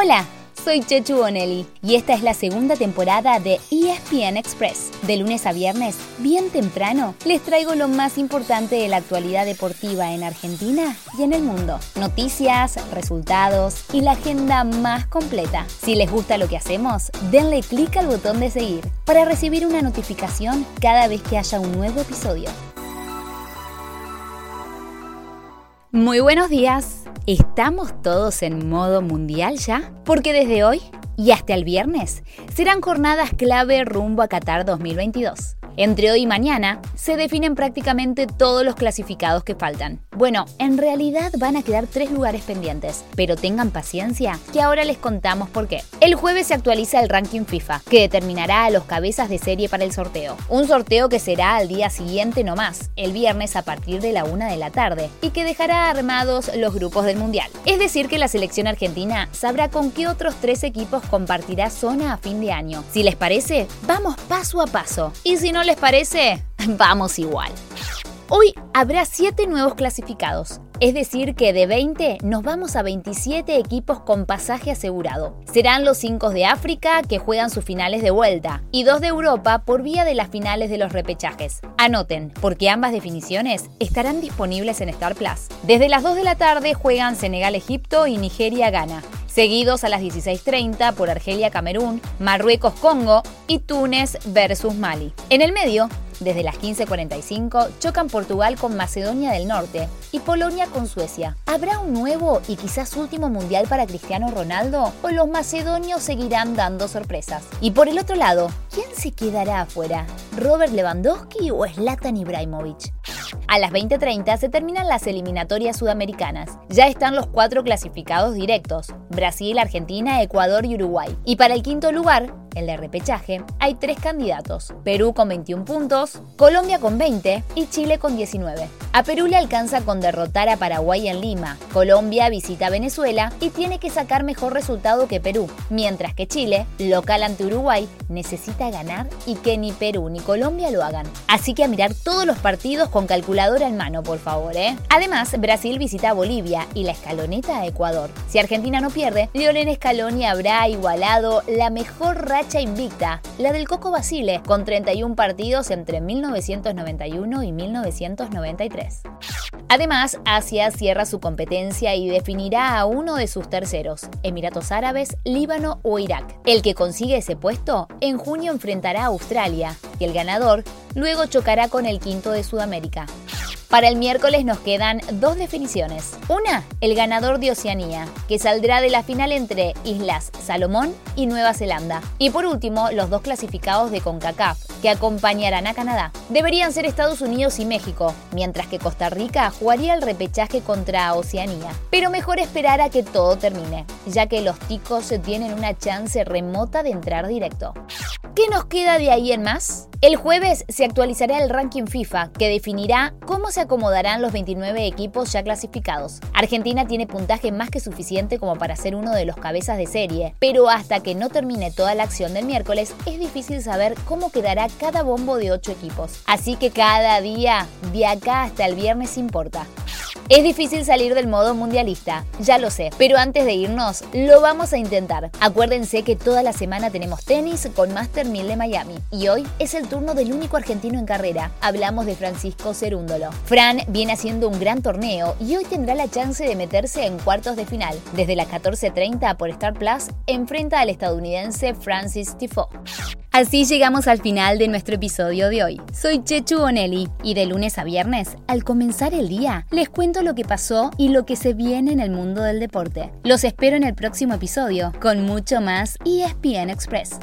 Hola, soy Chechu Bonelli y esta es la segunda temporada de ESPN Express. De lunes a viernes, bien temprano, les traigo lo más importante de la actualidad deportiva en Argentina y en el mundo. Noticias, resultados y la agenda más completa. Si les gusta lo que hacemos, denle clic al botón de seguir para recibir una notificación cada vez que haya un nuevo episodio. Muy buenos días. ¿Estamos todos en modo mundial ya? Porque desde hoy y hasta el viernes serán jornadas clave rumbo a Qatar 2022. Entre hoy y mañana se definen prácticamente todos los clasificados que faltan. Bueno, en realidad van a quedar tres lugares pendientes, pero tengan paciencia que ahora les contamos por qué. El jueves se actualiza el ranking FIFA, que determinará a los cabezas de serie para el sorteo. Un sorteo que será al día siguiente nomás, el viernes a partir de la una de la tarde, y que dejará armados los grupos del Mundial. Es decir, que la selección argentina sabrá con qué otros tres equipos compartirá zona a fin de año. Si les parece, vamos paso a paso. Y si no les parece, vamos igual. Hoy habrá 7 nuevos clasificados, es decir que de 20 nos vamos a 27 equipos con pasaje asegurado. Serán los 5 de África que juegan sus finales de vuelta y 2 de Europa por vía de las finales de los repechajes. Anoten, porque ambas definiciones estarán disponibles en Star Plus. Desde las 2 de la tarde juegan Senegal-Egipto y Nigeria-Ghana seguidos a las 16.30 por Argelia-Camerún, Marruecos-Congo y Túnez versus Mali. En el medio, desde las 15.45 chocan Portugal con Macedonia del Norte y Polonia con Suecia. ¿Habrá un nuevo y quizás último mundial para Cristiano Ronaldo o los macedonios seguirán dando sorpresas? Y por el otro lado, ¿quién se quedará afuera? ¿Robert Lewandowski o Zlatan Ibrahimovic? A las 20:30 se terminan las eliminatorias sudamericanas. Ya están los cuatro clasificados directos, Brasil, Argentina, Ecuador y Uruguay. Y para el quinto lugar, el de repechaje, hay tres candidatos, Perú con 21 puntos, Colombia con 20 y Chile con 19. A Perú le alcanza con derrotar a Paraguay en Lima, Colombia visita Venezuela y tiene que sacar mejor resultado que Perú, mientras que Chile, local ante Uruguay, necesita ganar y que ni Perú ni Colombia lo hagan. Así que a mirar todos los partidos con calculadora por favor, ¿eh? Además, Brasil visita a Bolivia y la escaloneta a Ecuador. Si Argentina no pierde, Lionel Scaloni habrá igualado la mejor racha invicta, la del Coco Basile, con 31 partidos entre 1991 y 1993. Además, Asia cierra su competencia y definirá a uno de sus terceros, Emiratos Árabes, Líbano o Irak. El que consigue ese puesto en junio enfrentará a Australia y el ganador luego chocará con el quinto de Sudamérica. Para el miércoles nos quedan dos definiciones. Una, el ganador de Oceanía, que saldrá de la final entre Islas Salomón y Nueva Zelanda. Y por último, los dos clasificados de CONCACAF, que acompañarán a Canadá. Deberían ser Estados Unidos y México, mientras que Costa Rica jugaría el repechaje contra Oceanía. Pero mejor esperar a que todo termine, ya que los ticos tienen una chance remota de entrar directo. ¿Qué nos queda de ahí en más? El jueves se actualizará el ranking FIFA que definirá cómo se acomodarán los 29 equipos ya clasificados. Argentina tiene puntaje más que suficiente como para ser uno de los cabezas de serie, pero hasta que no termine toda la acción del miércoles es difícil saber cómo quedará cada bombo de 8 equipos. Así que cada día, de acá hasta el viernes importa. Es difícil salir del modo mundialista, ya lo sé, pero antes de irnos, lo vamos a intentar. Acuérdense que toda la semana tenemos tenis con Master 1000 de Miami y hoy es el turno del único argentino en carrera. Hablamos de Francisco Cerúndolo. Fran viene haciendo un gran torneo y hoy tendrá la chance de meterse en cuartos de final. Desde las 14.30 por Star Plus, enfrenta al estadounidense Francis Tifo. Así llegamos al final de nuestro episodio de hoy. Soy Chechu Bonelli y de lunes a viernes, al comenzar el día, les cuento lo que pasó y lo que se viene en el mundo del deporte. Los espero en el próximo episodio con mucho más ESPN Express.